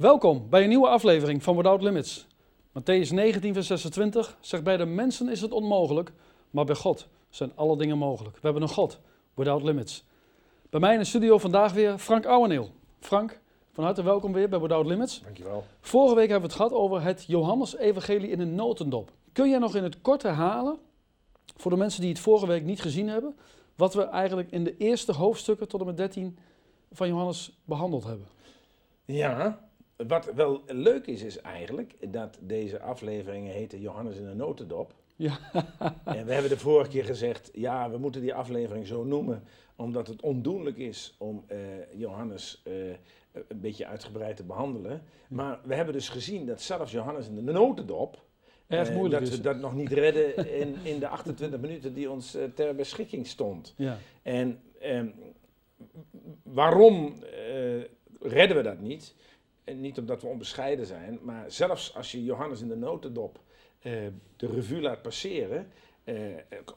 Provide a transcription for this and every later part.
Welkom bij een nieuwe aflevering van Without Limits. Matthäus 19, vers 26 zegt: Bij de mensen is het onmogelijk, maar bij God zijn alle dingen mogelijk. We hebben een God, Without Limits. Bij mij in de studio vandaag weer Frank Ouweneel. Frank, van harte welkom weer bij Without Limits. Dankjewel. Vorige week hebben we het gehad over het Johannes-evangelie in een notendop. Kun jij nog in het kort herhalen, voor de mensen die het vorige week niet gezien hebben, wat we eigenlijk in de eerste hoofdstukken tot en met 13 van Johannes behandeld hebben? Ja, wat wel leuk is, is eigenlijk dat deze afleveringen heten Johannes in een notendop. Ja. en we hebben de vorige keer gezegd, ja, we moeten die aflevering zo noemen, omdat het ondoenlijk is om eh, Johannes eh, een beetje uitgebreid te behandelen. Maar we hebben dus gezien dat zelfs Johannes in de notendop, Erg eh, moeilijk dat is. we dat nog niet redden in, in de 28 minuten die ons ter beschikking stond. Ja. En ehm, waarom redden we dat niet? En niet omdat we onbescheiden zijn, maar zelfs als je Johannes in de notendop eh, de revue laat passeren, eh,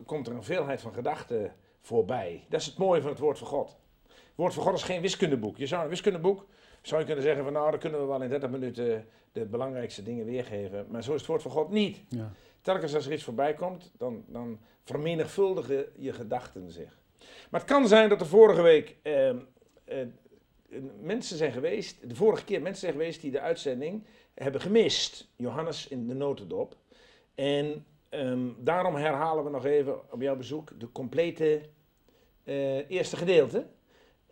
komt er een veelheid van gedachten voorbij. Dat is het mooie van het woord van God. Het woord van God is geen wiskundeboek. Je zou een wiskundeboek, zou je kunnen zeggen van nou, dan kunnen we wel in 30 minuten de belangrijkste dingen weergeven. Maar zo is het woord van God niet. Ja. Telkens als er iets voorbij komt, dan, dan vermenigvuldigen je gedachten zich. Maar het kan zijn dat er vorige week ehm, eh, mensen zijn geweest, de vorige keer mensen zijn geweest die de uitzending hebben gemist. Johannes in de notendop. En ehm, daarom herhalen we nog even op jouw bezoek de complete eh, eerste gedeelte.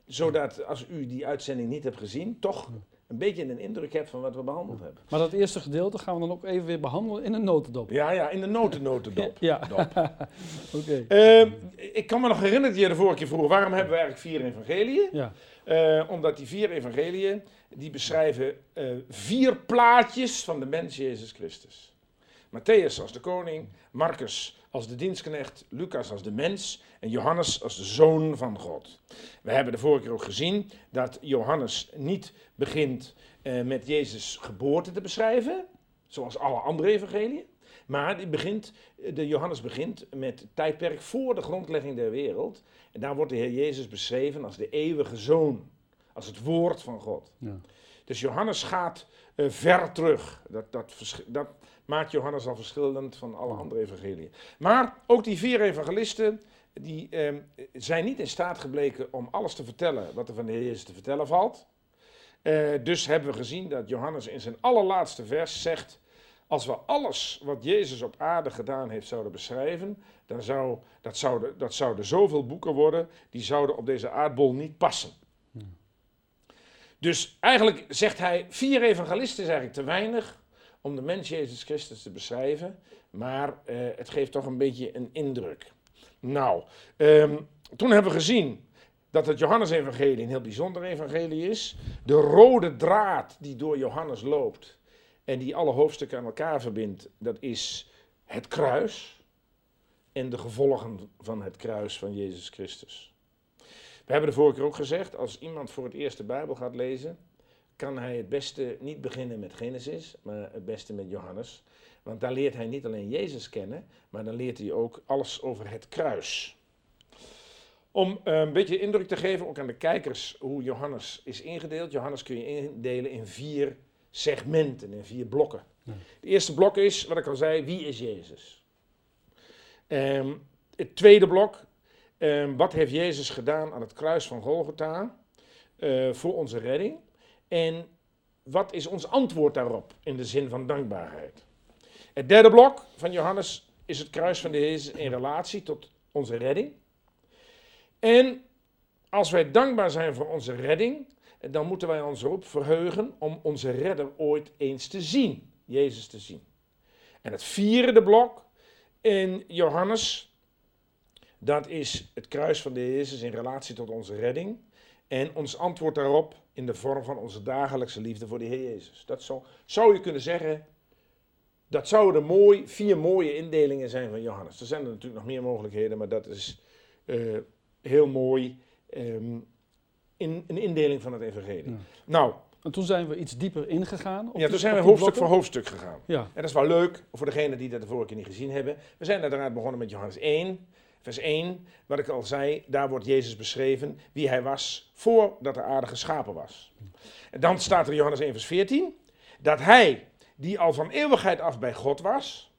Zodat als u die uitzending niet hebt gezien, toch een beetje een indruk hebt van wat we behandeld hebben. Maar dat eerste gedeelte gaan we dan ook even weer behandelen in een notendop. Ja, ja, in de notennotendop. Ja, oké. Ehm, ik kan me nog herinneren dat je de vorige keer vroeg, waarom hebben we eigenlijk vier evangeliën? Ja. Eh, omdat die vier evangeliën, die beschrijven eh, vier plaatjes van de mens Jezus Christus. Matthäus als de koning, Marcus als de dienstknecht, Lucas als de mens en Johannes als de zoon van God. We hebben de vorige keer ook gezien dat Johannes niet begint eh, met Jezus' geboorte te beschrijven, zoals alle andere evangeliën. Maar die begint, de Johannes begint met het tijdperk voor de grondlegging der wereld. En daar wordt de Heer Jezus beschreven als de eeuwige zoon, als het woord van God. Ja. Dus Johannes gaat eh, ver terug. Dat, dat, dat maakt Johannes al verschillend van alle andere evangeliën. Maar ook die vier evangelisten, die ehm, zijn niet in staat gebleken om alles te vertellen wat er van de Heer Jezus te vertellen valt. Eh, dus hebben we gezien dat Johannes in zijn allerlaatste vers zegt, als we alles wat Jezus op aarde gedaan heeft zouden beschrijven, dan zou dat, zouden, dat zouden zoveel boeken worden, die zouden op deze aardbol niet passen. Dus eigenlijk zegt hij, vier evangelisten is eigenlijk te weinig om de mens Jezus Christus te beschrijven, maar eh, het geeft toch een beetje een indruk. Nou, ehm, toen hebben we gezien dat het Johannes-evangelie een heel bijzonder evangelie is. De rode draad die door Johannes loopt en die alle hoofdstukken aan elkaar verbindt, dat is het kruis en de gevolgen van het kruis van Jezus Christus. We hebben de vorige keer ook gezegd, als iemand voor het eerst de Bijbel gaat lezen, kan hij het beste niet beginnen met Genesis, maar het beste met Johannes. Want daar leert hij niet alleen Jezus kennen, maar dan leert hij ook alles over het kruis. Om eh, een beetje indruk te geven, ook aan de kijkers, hoe Johannes is ingedeeld. Johannes kun je indelen in vier segmenten, in vier blokken. Ja. Het eerste blok is, wat ik al zei, wie is Jezus? Ehm, het tweede blok, ehm, wat heeft Jezus gedaan aan het kruis van Golgotha eh, voor onze redding? En wat is ons antwoord daarop in de zin van dankbaarheid? Het derde blok van Johannes is het kruis van de Jezus in relatie tot onze redding. En als wij dankbaar zijn voor onze redding, dan moeten wij ons erop verheugen om onze redder ooit eens te zien, Jezus te zien. En het vierde blok in Johannes, dat is het kruis van de Jezus in relatie tot onze redding. En ons antwoord daarop in de vorm van onze dagelijkse liefde voor de Heer Jezus. Dat zou, zou je kunnen zeggen, dat zouden mooi, vier mooie indelingen zijn van Johannes. Er zijn er natuurlijk nog meer mogelijkheden, maar dat is eh, heel mooi ehm, in een indeling van het evangelie. Ja. Nou, En toen zijn we iets dieper ingegaan. op ja, toen zijn we hoofdstuk voor hoofdstuk gegaan. Ja, En dat is wel leuk voor degenen die dat de vorige keer niet gezien hebben. We zijn uiteraard begonnen met Johannes 1. Vers 1, wat ik al zei, daar wordt Jezus beschreven wie hij was voordat de aarde geschapen was. En dan staat er in Johannes 1, vers 14, dat hij, die al van eeuwigheid af bij God was,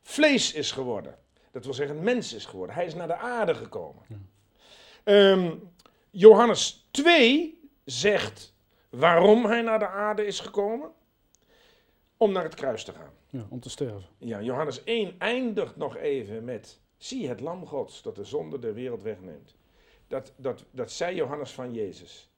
vlees is geworden. Dat wil zeggen, mens is geworden. Hij is naar de aarde gekomen. Ehm, Johannes 2 zegt waarom hij naar de aarde is gekomen. Om naar het kruis te gaan. Ja, om te sterven. Ja, Johannes 1 eindigt nog even met: Zie het lam Gods dat de zonde der wereld wegneemt. Dat, dat, dat zei Johannes van Jezus.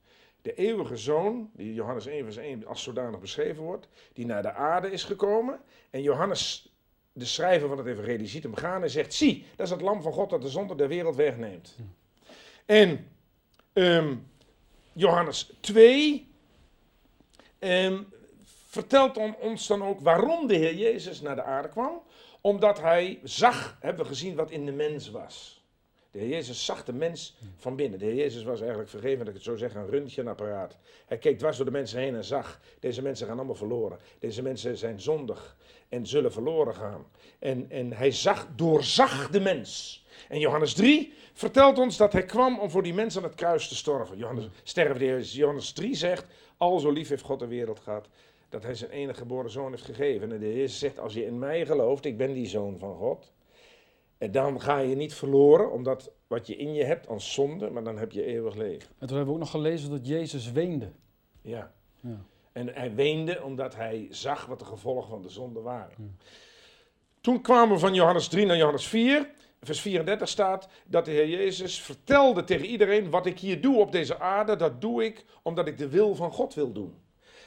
De eeuwige zoon, die Johannes 1 vers 1 als zodanig beschreven wordt, die naar de aarde is gekomen. En Johannes, de schrijver van het evangelie, ziet hem gaan en zegt: Zie, dat is het lam van God dat de zonde der wereld wegneemt. En ehm, Johannes 2 ehm, vertelt on- ons dan ook waarom de Heer Jezus naar de aarde kwam. Omdat hij zag, hebben we gezien, wat in de mens was. De Heer Jezus zag de mens van binnen. De Heer Jezus was eigenlijk, vergeven dat ik het zo zeg, een röntgenapparaat. Hij keek dwars door de mensen heen en zag, deze mensen gaan allemaal verloren. Deze mensen zijn zondig en zullen verloren gaan. En, en hij zag, doorzag de mens. En Johannes 3 vertelt ons dat hij kwam om voor die mensen aan het kruis te sterven. Johannes, sterven. Johannes 3 zegt, al zo lief heeft God de wereld gehad, dat hij zijn enige geboren zoon heeft gegeven. En de Heer zegt, als je in mij gelooft, ik ben die zoon van God, en dan ga je niet verloren, omdat wat je in je hebt als zonde, maar dan heb je eeuwig leven. En toen hebben we ook nog gelezen dat Jezus weende. Ja. Ja. En hij weende omdat hij zag wat de gevolgen van de zonde waren. Toen kwamen we van Johannes 3 naar Johannes 4. Vers 34 staat dat de Heer Jezus vertelde tegen iedereen: Wat ik hier doe op deze aarde, dat doe ik omdat ik de wil van God wil doen.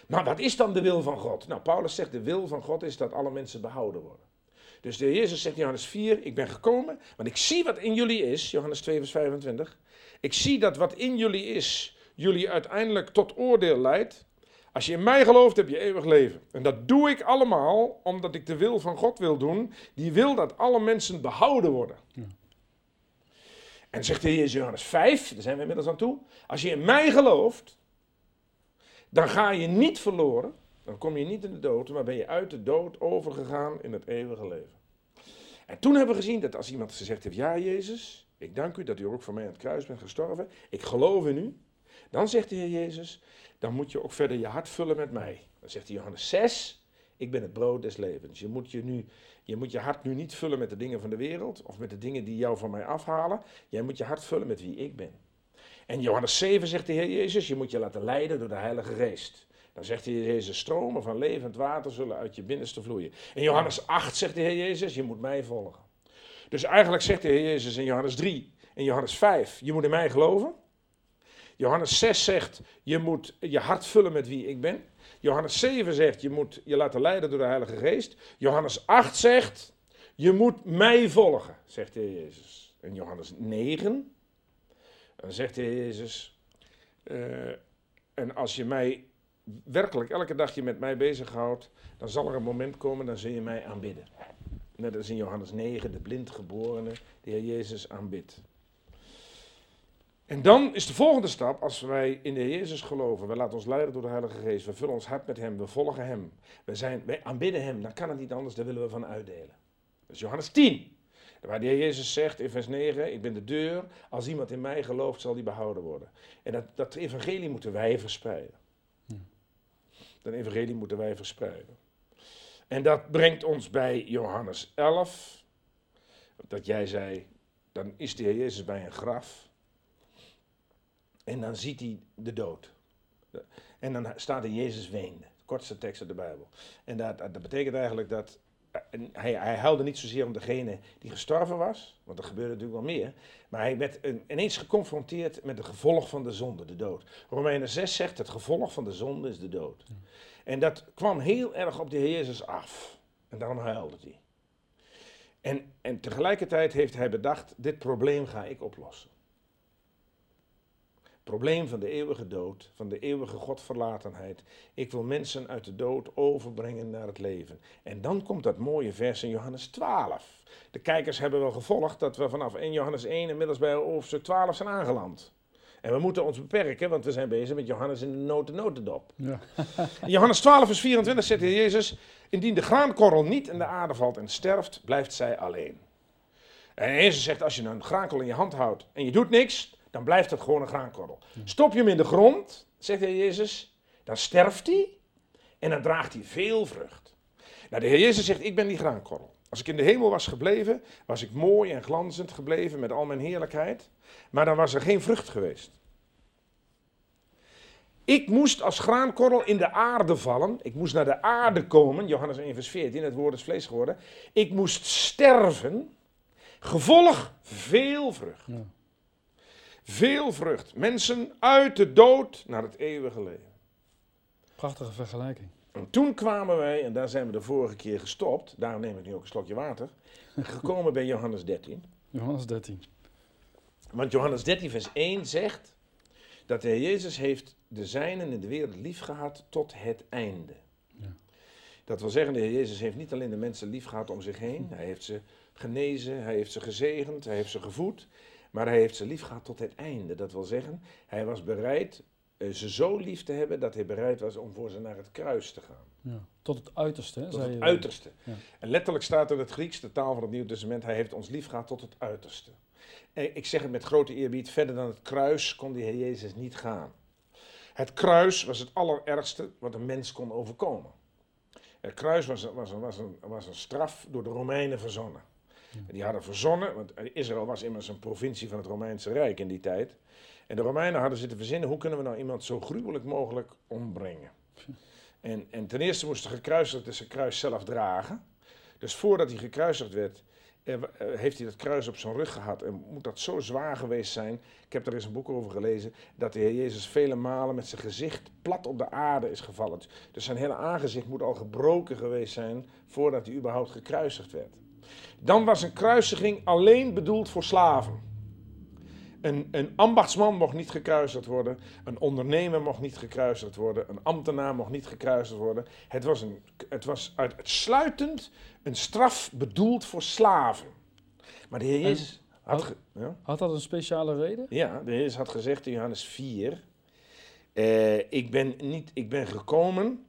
Maar wat is dan de wil van God? Nou, Paulus zegt: De wil van God is dat alle mensen behouden worden. Dus de Heer Jezus zegt in Johannes 4: Ik ben gekomen, want ik zie wat in jullie is. Johannes 2, vers 25. Ik zie dat wat in jullie is, jullie uiteindelijk tot oordeel leidt. Als je in mij gelooft, heb je eeuwig leven. En dat doe ik allemaal omdat ik de wil van God wil doen. Die wil dat alle mensen behouden worden. En zegt de Heer Johannes 5, daar zijn we inmiddels aan toe. Als je in mij gelooft, dan ga je niet verloren. Dan kom je niet in de dood, maar ben je uit de dood overgegaan in het eeuwige leven. En toen hebben we gezien dat als iemand gezegd heeft, ja Jezus, ik dank u dat u ook voor mij aan het kruis bent gestorven. Ik geloof in u. Dan zegt de Heer Jezus, dan moet je ook verder je hart vullen met mij. Dan zegt hij Johannes 6, ik ben het brood des levens. Je moet je, nu, je moet je hart nu niet vullen met de dingen van de wereld of met de dingen die jou van mij afhalen. Jij moet je hart vullen met wie ik ben. En Johannes 7 zegt de Heer Jezus, je moet je laten leiden door de Heilige Geest. Dan zegt de Heer Jezus, stromen van levend water zullen uit je binnenste vloeien. In Johannes 8 zegt de Heer Jezus, je moet mij volgen. Dus eigenlijk zegt de Heer Jezus in Johannes 3 en Johannes 5, je moet in mij geloven. Johannes 6 zegt, je moet je hart vullen met wie ik ben. Johannes 7 zegt, je moet je laten leiden door de Heilige Geest. Johannes 8 zegt, je moet mij volgen, zegt de Heer Jezus. En Johannes 9, dan zegt de Heer Jezus, eh, en als je mij werkelijk elke dag je met mij bezighoudt, dan zal er een moment komen, dan zul je mij aanbidden. Net als in Johannes 9, de blindgeborene, de Heer Jezus aanbidt. En dan is de volgende stap, als wij in de Heer Jezus geloven, we laten ons leiden door de Heilige Geest, we vullen ons hart met Hem, we volgen Hem, we zijn, wij aanbidden Hem, dan kan het niet anders, daar willen we van uitdelen. Dat is Johannes 10, waar de Heer Jezus zegt in vers 9, ik ben de deur, als iemand in mij gelooft, zal die behouden worden. En dat, dat evangelie moeten wij verspreiden. Dat evangelie moeten wij verspreiden. En dat brengt ons bij Johannes 11, dat jij zei, dan is de Heer Jezus bij een graf. En dan ziet hij de dood. En dan staat er Jezus weende. De kortste tekst uit de Bijbel. En dat, dat betekent eigenlijk dat. En hij, hij huilde niet zozeer om degene die gestorven was, want er gebeurde natuurlijk wel meer. Maar hij werd een- ineens geconfronteerd met het gevolg van de zonde, de dood. Romeinen 6 zegt: het gevolg van de zonde is de dood. En dat kwam heel erg op de Heer Jezus af. En daarom huilde hij. En, en tegelijkertijd heeft hij bedacht: dit probleem ga ik oplossen probleem van de eeuwige dood, van de eeuwige godverlatenheid. Ik wil mensen uit de dood overbrengen naar het leven. En dan komt dat mooie vers in Johannes 12. De kijkers hebben wel gevolgd dat we vanaf 1 Johannes 1 inmiddels bij hoofdstuk 12 zijn aangeland. En we moeten ons beperken, want we zijn bezig met Johannes in de notendop. Ja. In Johannes 12, vers 24 zegt Jezus: Indien de graankorrel niet in de aarde valt en sterft, blijft zij alleen. En Jezus zegt, als je een graankorrel in je hand houdt en je doet niks, dan blijft het gewoon een graankorrel. Stop je hem in de grond, zegt de Heer Jezus, dan sterft hij en dan draagt hij veel vrucht. Nou, de Heer Jezus zegt, ik ben die graankorrel. Als ik in de hemel was gebleven, was ik mooi en glanzend gebleven met al mijn heerlijkheid. Maar dan was er geen vrucht geweest. Ik moest als graankorrel in de aarde vallen. Ik moest naar de aarde komen. Johannes 1, vers 14, het woord is vlees geworden. Ik moest sterven. Gevolg veel vrucht. Veel vrucht. Mensen uit de dood naar het eeuwige leven. Prachtige vergelijking. En toen kwamen wij, en daar zijn we de vorige keer gestopt. Daarom neem ik nu ook een slokje water. Gekomen bij Johannes 13. Johannes 13. Want Johannes 13, vers 1 zegt dat de Heer Jezus heeft de zijnen in de wereld lief gehad tot het einde. Ja. Dat wil zeggen, de Heer Jezus heeft niet alleen de mensen lief gehad om zich heen. Hij heeft ze genezen, hij heeft ze gezegend, hij heeft ze gevoed. Maar hij heeft ze lief gehad tot het einde. Dat wil zeggen, hij was bereid eh, ze zo lief te hebben dat hij bereid was om voor ze naar het kruis te gaan. Ja. Tot het uiterste, Tot zei het je. uiterste. Ja. En letterlijk staat er in het Grieks, de taal van het Nieuwe Testament, hij heeft ons lief gehad tot het uiterste. En ik zeg het met grote eerbied, verder dan het kruis kon die Heer Jezus niet gaan. Het kruis was het allerergste wat een mens kon overkomen. Het kruis was, was, was, een, was een straf door de Romeinen verzonnen. Die hadden verzonnen, want Israël was immers een provincie van het Romeinse Rijk in die tijd. En de Romeinen hadden zitten verzinnen, hoe kunnen we nou iemand zo gruwelijk mogelijk ombrengen? En, en ten eerste moest de gekruisigde zijn kruis zelf dragen. Dus voordat hij gekruisigd werd, eh, eh, heeft hij dat kruis op zijn rug gehad. En moet dat zo zwaar geweest zijn. Ik heb daar eens een boek over gelezen. Dat de Heer Jezus vele malen met zijn gezicht plat op de aarde is gevallen. Dus zijn hele aangezicht moet al gebroken geweest zijn. voordat hij überhaupt gekruisigd werd. Dan was een kruisiging alleen bedoeld voor slaven. Een, een ambachtsman mocht niet gekruisigd worden. Een ondernemer mocht niet gekruisigd worden. Een ambtenaar mocht niet gekruisigd worden. Het was, een, het was uitsluitend een straf bedoeld voor slaven. Maar de Heer Jezus had, ge- ja? Had dat een speciale reden? Ja, de Heer Jezus had gezegd in Johannes 4: eh, ik, ben niet, ik ben gekomen,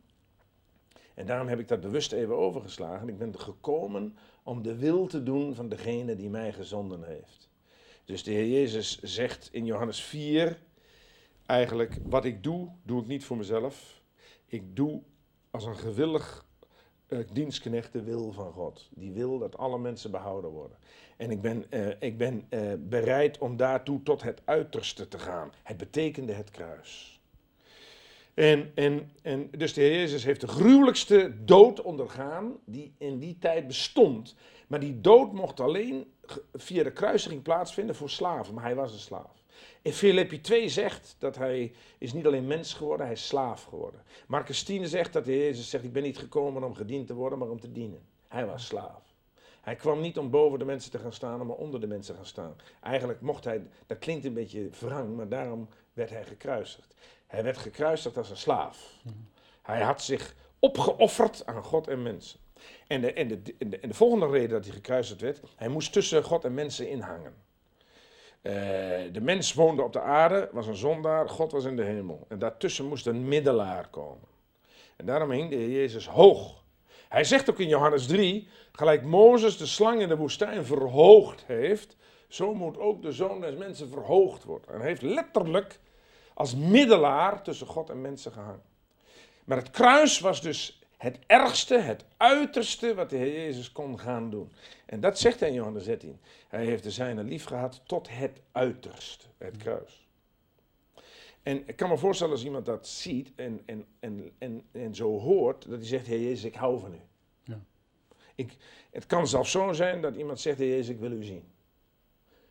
en daarom heb ik dat bewust even overgeslagen. Ik ben gekomen om de wil te doen van degene die mij gezonden heeft. Dus de Heer Jezus zegt in Johannes 4: eigenlijk, wat ik doe, doe ik niet voor mezelf. Ik doe als een gewillig eh, dienstknecht de wil van God. Die wil dat alle mensen behouden worden. En ik ben, eh, ik ben eh, bereid om daartoe tot het uiterste te gaan. Het betekende het kruis. En, en, en dus de Heer Jezus heeft de gruwelijkste dood ondergaan die in die tijd bestond. Maar die dood mocht alleen via de kruisiging plaatsvinden voor slaven. Maar hij was een slaaf. In Filippi 2 zegt dat hij is niet alleen mens geworden, hij is slaaf geworden. Marcus 10 zegt dat de Heer Jezus zegt, ik ben niet gekomen om gediend te worden, maar om te dienen. Hij was slaaf. Hij kwam niet om boven de mensen te gaan staan, maar onder de mensen te gaan staan. Eigenlijk mocht hij, dat klinkt een beetje wrang, maar daarom werd hij gekruisigd. Hij werd gekruisigd als een slaaf. Hij had zich opgeofferd aan God en mensen. En de, en, de, en, de, en de volgende reden dat hij gekruisigd werd, hij moest tussen God en mensen inhangen. Eh, de mens woonde op de aarde, was een zondaar, God was in de hemel. En daartussen moest een middelaar komen. En daarom hing de Heer Jezus hoog. Hij zegt ook in Johannes 3, gelijk Mozes de slang in de woestijn verhoogd heeft, zo moet ook de zoon des mensen verhoogd worden. En hij heeft letterlijk als middelaar tussen God en mensen gehangen. Maar het kruis was dus het ergste, het uiterste wat de Heer Jezus kon gaan doen. En dat zegt hij in Johannes 13. Hij heeft de zijnen lief gehad tot het uiterste, het kruis. En ik kan me voorstellen als iemand dat ziet en, en, en, en, en zo hoort, dat hij zegt, Heer Jezus, ik hou van u. Ja. Ik, het kan zelfs zo zijn dat iemand zegt, Heer Jezus, ik wil u zien.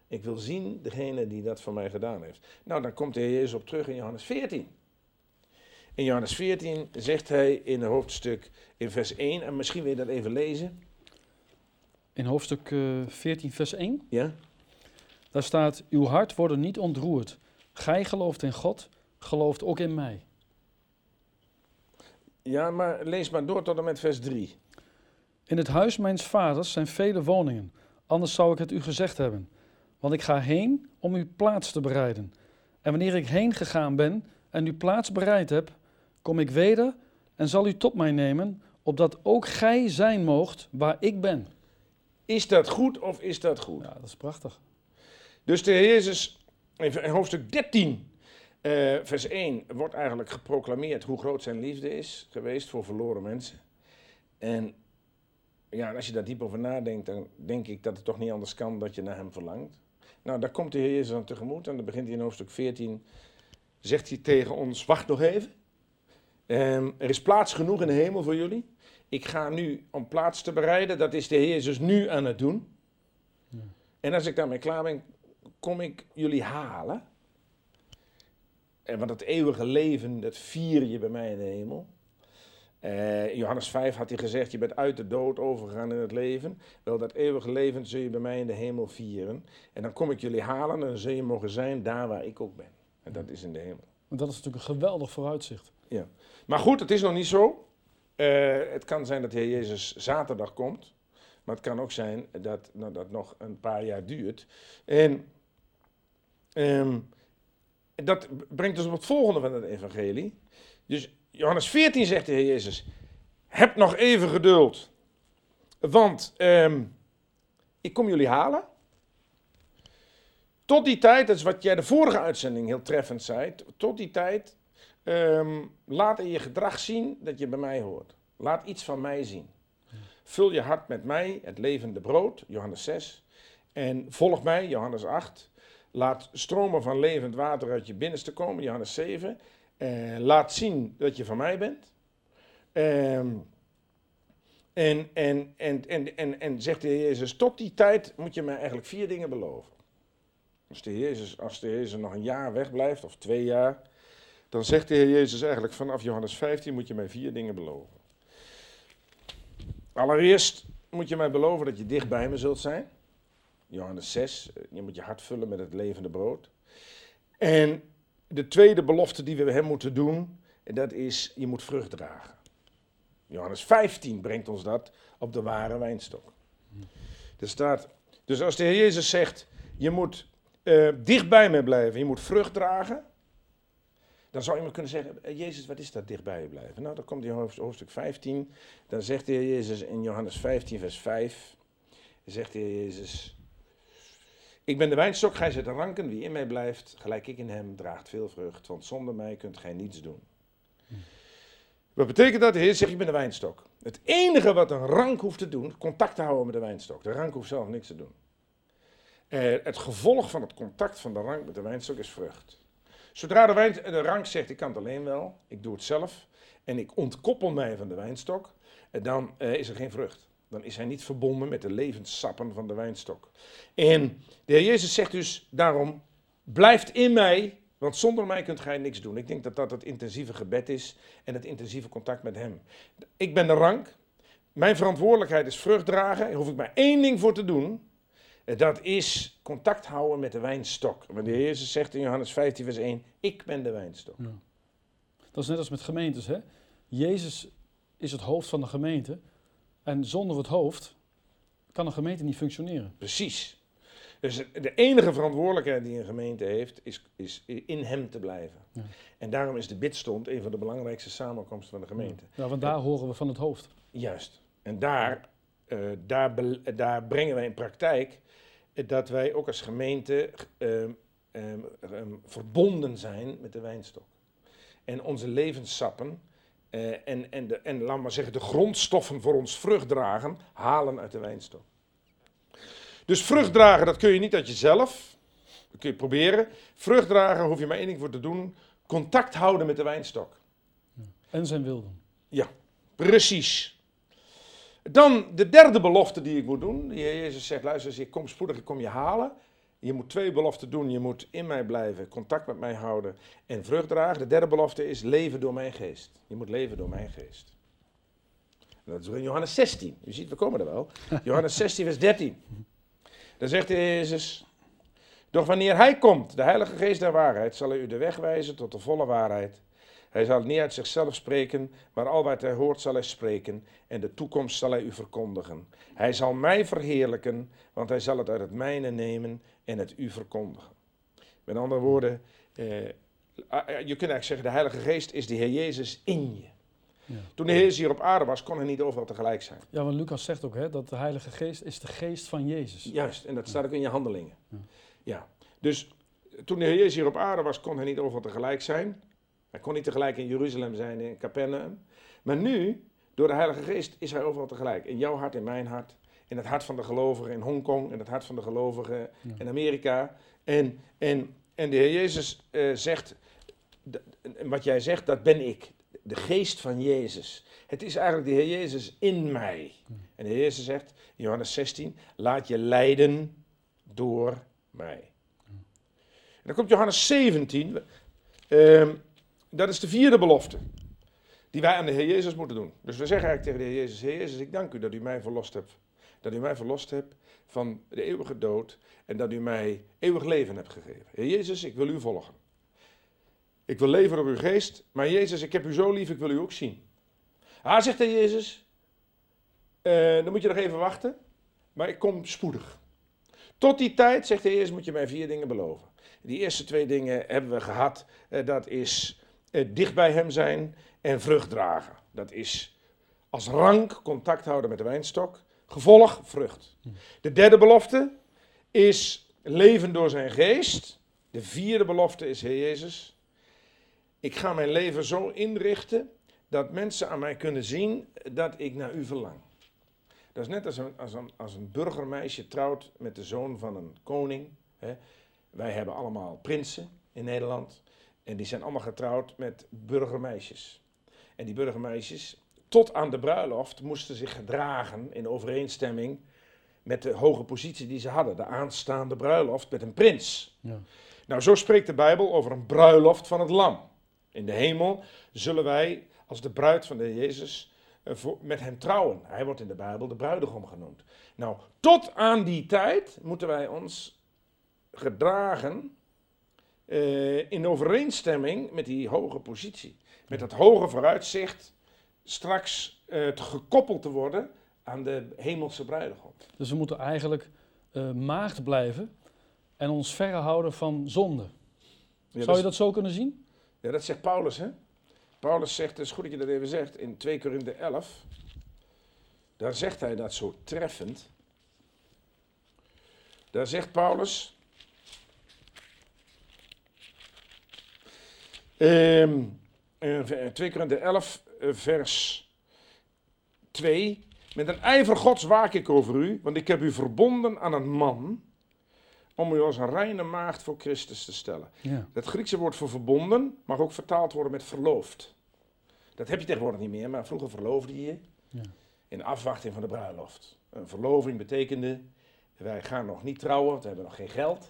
Ik wil zien degene die dat voor mij gedaan heeft. Nou, dan komt de Heer Jezus op terug in Johannes 14. In Johannes 14 zegt hij in een hoofdstuk in vers 1, en misschien wil je dat even lezen. In hoofdstuk eh, 14, vers 1. Ja? Daar staat: Uw hart wordt niet ontroerd. Gij gelooft in God, gelooft ook in mij. Ja, maar lees maar door tot en met vers 3. In het huis mijns vaders zijn vele woningen, anders zou ik het u gezegd hebben. Want ik ga heen om u plaats te bereiden. En wanneer ik heen gegaan ben en u plaats bereid heb, kom ik weder en zal u tot mij nemen, opdat ook gij zijn moogt waar ik ben. Is dat goed of is dat goed? Ja, dat is prachtig. Dus de Heer Jezus, in hoofdstuk 13, eh, vers 1, wordt eigenlijk geproclameerd hoe groot zijn liefde is geweest voor verloren mensen. En ja, en als je daar diep over nadenkt, dan denk ik dat het toch niet anders kan dat je naar hem verlangt. Nou, daar komt de Heer Jezus aan tegemoet en dan begint hij in hoofdstuk 14, zegt hij tegen ons, wacht nog even. Ehm, er is plaats genoeg in de hemel voor jullie. Ik ga nu om plaats te bereiden, dat is de Heer Jezus nu aan het doen. Ja. En als ik daarmee klaar ben, kom ik jullie halen. En want het eeuwige leven, dat vier je bij mij in de hemel. Eh, in Johannes 5 had hij gezegd, je bent uit de dood overgegaan in het leven. Wel, dat eeuwige leven zul je bij mij in de hemel vieren. En dan kom ik jullie halen en dan zul je mogen zijn daar waar ik ook ben. En dat is in de hemel. Want dat is natuurlijk een geweldig vooruitzicht. Ja. Maar goed, het is nog niet zo. Eh, het kan zijn dat de Heer Jezus zaterdag komt. Maar het kan ook zijn dat nou, dat nog een paar jaar duurt. En ehm, dat brengt ons op het volgende van het evangelie. Dus Johannes 14 zegt de Heer Jezus, heb nog even geduld. Want ehm, ik kom jullie halen. Tot die tijd, dat is wat jij de vorige uitzending heel treffend zei. Tot die tijd ehm, laat in je gedrag zien dat je bij mij hoort. Laat iets van mij zien. Vul je hart met mij, het levende brood, Johannes 6. En volg mij, Johannes 8. Laat stromen van levend water uit je binnenste komen, Johannes 7. Eh, laat zien dat je van mij bent. Ehm, en, en, en, en, en, en zegt de Heer Jezus, tot die tijd moet je mij eigenlijk vier dingen beloven. Als de, Heer Jezus, als de Heer Jezus nog een jaar wegblijft, of twee jaar, dan zegt de Heer Jezus eigenlijk vanaf Johannes 15 moet je mij vier dingen beloven. Allereerst moet je mij beloven dat je dicht bij me zult zijn. Johannes 6, eh, je moet je hart vullen met het levende brood. En de tweede belofte die we hem moeten doen, en dat is, je moet vrucht dragen. Johannes 15 brengt ons dat op de ware wijnstok. Er staat, dus als de Heer Jezus zegt, je moet eh, dicht bij me blijven, je moet vrucht dragen, dan zou iemand kunnen zeggen, eh, Jezus, wat is dat dicht bij je blijven? Nou, dan komt in hoofd- hoofdstuk 15, dan zegt de Heer Jezus in Johannes 15, vers 5, zegt de Heer Jezus, ik ben de wijnstok, gij zijt de ranken, wie in mij blijft, gelijk ik in hem, draagt veel vrucht, want zonder mij kunt gij niets doen. Wat betekent dat? De Heer zegt, ik ben de wijnstok. Het enige wat een rank hoeft te doen, contact te houden met de wijnstok. De rank hoeft zelf niks te doen. Eh, het gevolg van het contact van de rank met de wijnstok is vrucht. Zodra de, wijn, de rank zegt, ik kan het alleen wel, ik doe het zelf, en ik ontkoppel mij van de wijnstok, eh, dan eh, is er geen vrucht. Dan is hij niet verbonden met de levenssappen van de wijnstok. En de Heer Jezus zegt dus daarom, blijft in mij, want zonder mij kunt gij niks doen. Ik denk dat dat het intensieve gebed is en het intensieve contact met hem. Ik ben de rank, mijn verantwoordelijkheid is vrucht dragen, daar hoef ik maar één ding voor te doen. Dat is contact houden met de wijnstok. Want de Heer Jezus zegt in Johannes 15 vers 1, ik ben de wijnstok. Dat is net als met gemeentes. Hè? Jezus is het hoofd van de gemeente. En zonder het hoofd kan een gemeente niet functioneren. Precies. Dus de enige verantwoordelijkheid die een gemeente heeft, is, is in hem te blijven. Ja. En daarom is de bidstond een van de belangrijkste samenkomsten van de gemeente. Ja, want daar horen we van het hoofd. Juist. En daar, eh, daar, daar brengen wij in praktijk dat wij ook als gemeente ehm, ehm, ehm, verbonden zijn met de wijnstok. En onze levenssappen eh, en, en, de, en laat maar zeggen, de grondstoffen voor ons vrucht dragen, halen uit de wijnstok. Dus vrucht dragen, dat kun je niet uit jezelf. Dat kun je proberen. Vrucht dragen hoef je maar één ding voor te doen. Contact houden met de wijnstok. En zijn wilden. Ja, precies. Dan de derde belofte die ik moet doen. Jezus zegt, luister eens, ik kom spoedig, ik kom je halen. Je moet twee beloften doen. Je moet in mij blijven, contact met mij houden en vrucht dragen. De derde belofte is leven door mijn geest. Je moet leven door mijn geest. En dat is in Johannes 16. U ziet, we komen er wel. Johannes 16, vers 13. Dan zegt Jezus, doch wanneer Hij komt, de Heilige Geest der waarheid, zal Hij u de weg wijzen tot de volle waarheid. Hij zal niet uit zichzelf spreken, maar al wat hij hoort zal hij spreken en de toekomst zal hij u verkondigen. Hij zal mij verheerlijken, want hij zal het uit het mijne nemen en het u verkondigen. Met andere woorden, eh, ah, ja, je kunt eigenlijk zeggen, de Heilige Geest is de Heer Jezus in je. Ja. Toen de Heer Jezus hier op aarde was, kon hij niet overal tegelijk zijn. Ja, want Lucas zegt ook hè, dat de Heilige Geest is de geest van Jezus. Juist, en dat staat ook in je handelingen. Ja. Ja. Dus toen de Heer Jezus hier op aarde was, kon hij niet overal tegelijk zijn. Hij kon niet tegelijk in Jeruzalem zijn, in Capernaum. Maar nu, door de Heilige Geest, is hij overal tegelijk. In jouw hart, in mijn hart. In het hart van de gelovigen in Hongkong. In het hart van de gelovigen Ja. in Amerika. En, en, en de Heer Jezus eh, zegt, wat jij zegt, dat ben ik. De geest van Jezus. Het is eigenlijk de Heer Jezus in mij. En de Heer Jezus zegt in Johannes 16, laat je leiden door mij. En dan komt Johannes 17, ehm, dat is de vierde belofte die wij aan de Heer Jezus moeten doen. Dus we zeggen eigenlijk tegen de Heer Jezus, Heer Jezus, ik dank u dat u mij verlost hebt. Dat u mij verlost hebt van de eeuwige dood en dat u mij eeuwig leven hebt gegeven. Heer Jezus, ik wil u volgen. Ik wil leven door uw geest, maar Jezus, ik heb u zo lief, ik wil u ook zien. Ah, zegt de Jezus, eh, dan moet je nog even wachten, maar ik kom spoedig. Tot die tijd, zegt de Heer moet je mij vier dingen beloven. Die eerste twee dingen hebben we gehad. Eh, dat is dicht bij hem zijn en vrucht dragen. Dat is als rank contact houden met de wijnstok. Gevolg, vrucht. De derde belofte is leven door zijn geest. De vierde belofte is, Heer Jezus, ik ga mijn leven zo inrichten dat mensen aan mij kunnen zien dat ik naar u verlang. Dat is net als een, als een, als een burgermeisje trouwt met de zoon van een koning. Hè. Wij hebben allemaal prinsen in Nederland. En die zijn allemaal getrouwd met burgermeisjes. En die burgermeisjes, tot aan de bruiloft, moesten zich gedragen in overeenstemming met de hoge positie die ze hadden. De aanstaande bruiloft met een prins. Ja. Nou, zo spreekt de Bijbel over een bruiloft van het lam. In de hemel zullen wij als de bruid van de Heer Jezus eh, met hem trouwen. Hij wordt in de Bijbel de bruidegom genoemd. Nou, tot aan die tijd moeten wij ons gedragen eh, in overeenstemming met die hoge positie. Met dat hoge vooruitzicht straks te gekoppeld te worden aan de hemelse bruidegom. Dus we moeten eigenlijk eh, maagd blijven en ons verre houden van zonde. Ja, Zou je dat zo kunnen zien? Ja, dat zegt Paulus, hè? Paulus zegt, het is goed dat je dat even zegt, in 2 Korinthe 11. Daar zegt hij dat zo treffend. Daar zegt Paulus. Ehm, in 2 Korinthe 11, eh, vers 2. Met een ijver gods waak ik over u, want ik heb u verbonden aan een man, om u als een reine maagd voor Christus te stellen. Ja. Het Griekse woord voor verbonden mag ook vertaald worden met verloofd. Dat heb je tegenwoordig niet meer, maar vroeger verloofde je je Ja. in afwachting van de bruiloft. Een verloving betekende, wij gaan nog niet trouwen, want we hebben nog geen geld.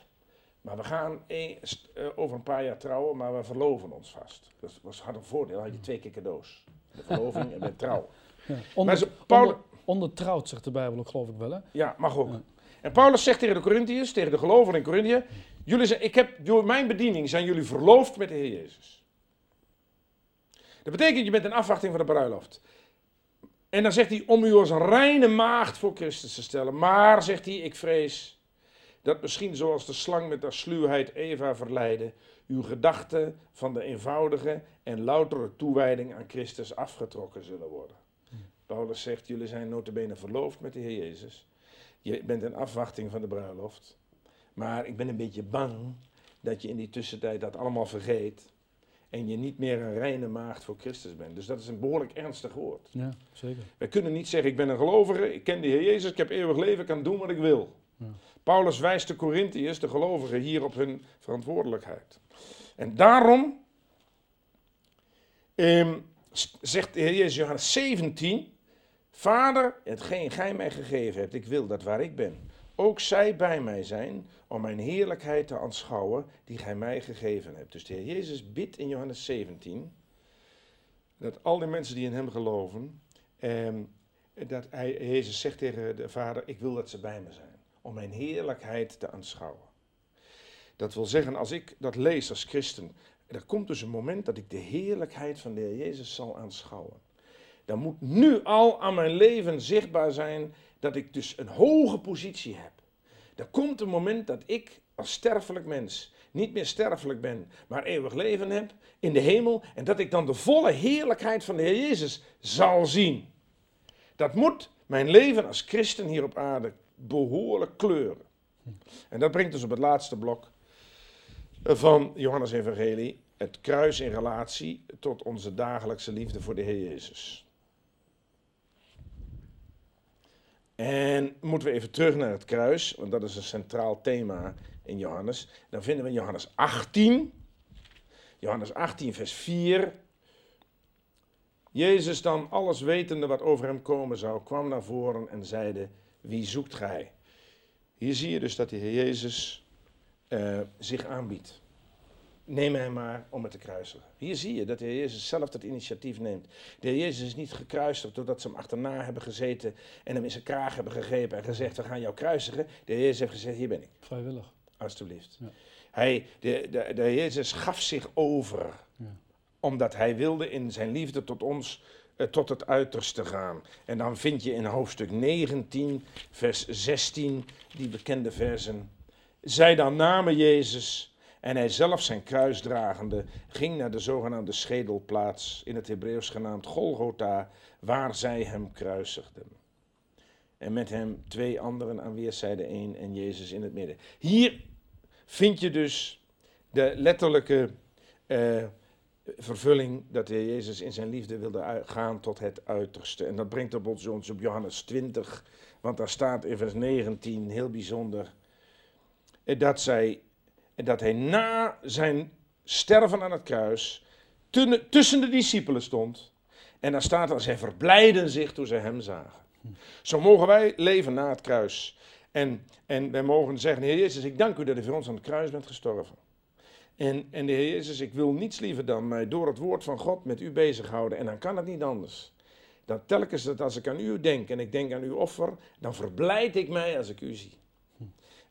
Maar we gaan een- eh, over een paar jaar trouwen, maar we verloven ons vast. Dat was, had een voordeel, had je twee keer cadeaus. De verloving en de trouw. Ja. Onder, ze- Paulus- onder, ondertrouwd, zegt de Bijbel ook, geloof ik wel. Hè? Ja, mag ook. Ja. En Paulus zegt tegen de Corinthiërs, tegen de gelovigen in Corinthië, jullie zijn, ik heb, door mijn bediening zijn jullie verloofd met de Heer Jezus. Dat betekent, je bent in afwachting van de bruiloft. En dan zegt hij, om u als een reine maagd voor Christus te stellen. Maar, zegt hij, ik vrees dat misschien zoals de slang met haar sluwheid Eva verleidde, uw gedachten van de eenvoudige en loutere toewijding aan Christus afgetrokken zullen worden. Paulus zegt, jullie zijn notabene verloofd met de Heer Jezus. Je bent in afwachting van de bruiloft. Maar ik ben een beetje bang dat je in die tussentijd dat allemaal vergeet. En je niet meer een reine maagd voor Christus bent. Dus dat is een behoorlijk ernstig woord. Ja, zeker. Wij kunnen niet zeggen, ik ben een gelovige, ik ken de Heer Jezus, ik heb eeuwig leven, ik kan doen wat ik wil. Paulus wijst de Corinthiërs, de gelovigen, hier op hun verantwoordelijkheid. En daarom ehm, zegt de Heer Jezus Johannes 17, Vader, hetgeen gij mij gegeven hebt, ik wil dat waar ik ben, ook zij bij mij zijn, om mijn heerlijkheid te aanschouwen die gij mij gegeven hebt. Dus de Heer Jezus bidt in Johannes 17, dat al die mensen die in hem geloven, ehm, dat hij, Jezus zegt tegen de Vader, ik wil dat ze bij me zijn, om mijn heerlijkheid te aanschouwen. Dat wil zeggen, als ik dat lees als christen, er komt dus een moment dat ik de heerlijkheid van de Heer Jezus zal aanschouwen. Dan moet nu al aan mijn leven zichtbaar zijn dat ik dus een hoge positie heb. er komt een moment dat ik als sterfelijk mens niet meer sterfelijk ben, maar eeuwig leven heb in de hemel en dat ik dan de volle heerlijkheid van de Heer Jezus zal zien. Dat moet mijn leven als christen hier op aarde behoorlijk kleuren. En dat brengt ons op het laatste blok van Johannes Evangelie, het kruis in relatie tot onze dagelijkse liefde voor de Heer Jezus. En moeten we even terug naar het kruis, want dat is een centraal thema in Johannes. Dan vinden we in Johannes 18, Johannes 18, vers 4. Jezus dan, alles wetende wat over hem komen zou, kwam naar voren en zeide, wie zoekt gij? Hier zie je dus dat de Heer Jezus uh, zich aanbiedt. Neem hem maar om het te kruisen. Hier zie je dat de Heer Jezus zelf dat initiatief neemt. De Heer Jezus is niet gekruisigd doordat ze hem achterna hebben gezeten en hem in zijn kraag hebben gegrepen en gezegd, we gaan jou kruisigen. De Heer Jezus heeft gezegd, hier ben ik. Vrijwillig. Alsjeblieft. Ja. Hij, de, de, de Heer Jezus gaf zich over, ja. omdat hij wilde in zijn liefde tot ons tot het uiterste gaan. En dan vind je in hoofdstuk 19, vers 16, die bekende versen. Zij dan namen Jezus en hij zelf zijn kruis dragende ging naar de zogenaamde schedelplaats, in het Hebreeuws genaamd Golgotha, waar zij hem kruisigden. En met hem twee anderen aan weerszijden één en Jezus in het midden. Hier vind je dus de letterlijke uh, vervulling dat de Heer Jezus in zijn liefde wilde gaan tot het uiterste. En dat brengt op ons op Johannes 20, want daar staat in vers 19 heel bijzonder eh, dat, zij, dat hij na zijn sterven aan het kruis tussen de discipelen stond. En daar staat dat zij verblijden zich toen zij hem zagen. Zo mogen wij leven na het kruis. En, en wij mogen zeggen, Heer Jezus, ik dank u dat u voor ons aan het kruis bent gestorven. En, en de Heer Jezus, ik wil niets liever dan mij door het woord van God met u bezighouden. En dan kan het niet anders. Dan telkens dat als ik aan u denk en ik denk aan uw offer, dan verblijd ik mij als ik u zie.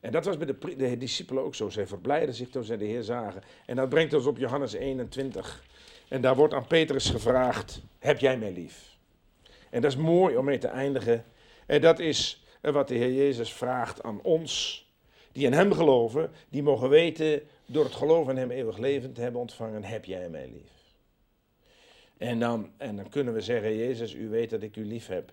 En dat was bij de, de discipelen ook zo. Zij verblijden zich toen zij de Heer zagen. En dat brengt ons op Johannes 21. En daar wordt aan Petrus gevraagd: Heb jij mij lief? En dat is mooi om mee te eindigen. En dat is wat de Heer Jezus vraagt aan ons, die in Hem geloven, die mogen weten door het geloof in Hem eeuwig leven te hebben ontvangen, heb jij mij lief. En dan, en dan kunnen we zeggen, Jezus, u weet dat ik u lief heb.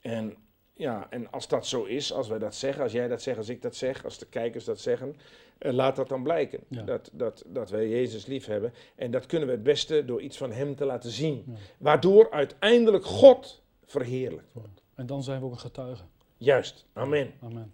En, ja, en als dat zo is, als wij dat zeggen, als jij dat zegt, als ik dat zeg, als de kijkers dat zeggen, eh, laat dat dan blijken. Dat, dat, dat wij Jezus lief hebben. En dat kunnen we het beste door iets van Hem te laten zien. Waardoor uiteindelijk God verheerlijkt wordt. En dan zijn we ook een getuige. Juist. Amen. Amen.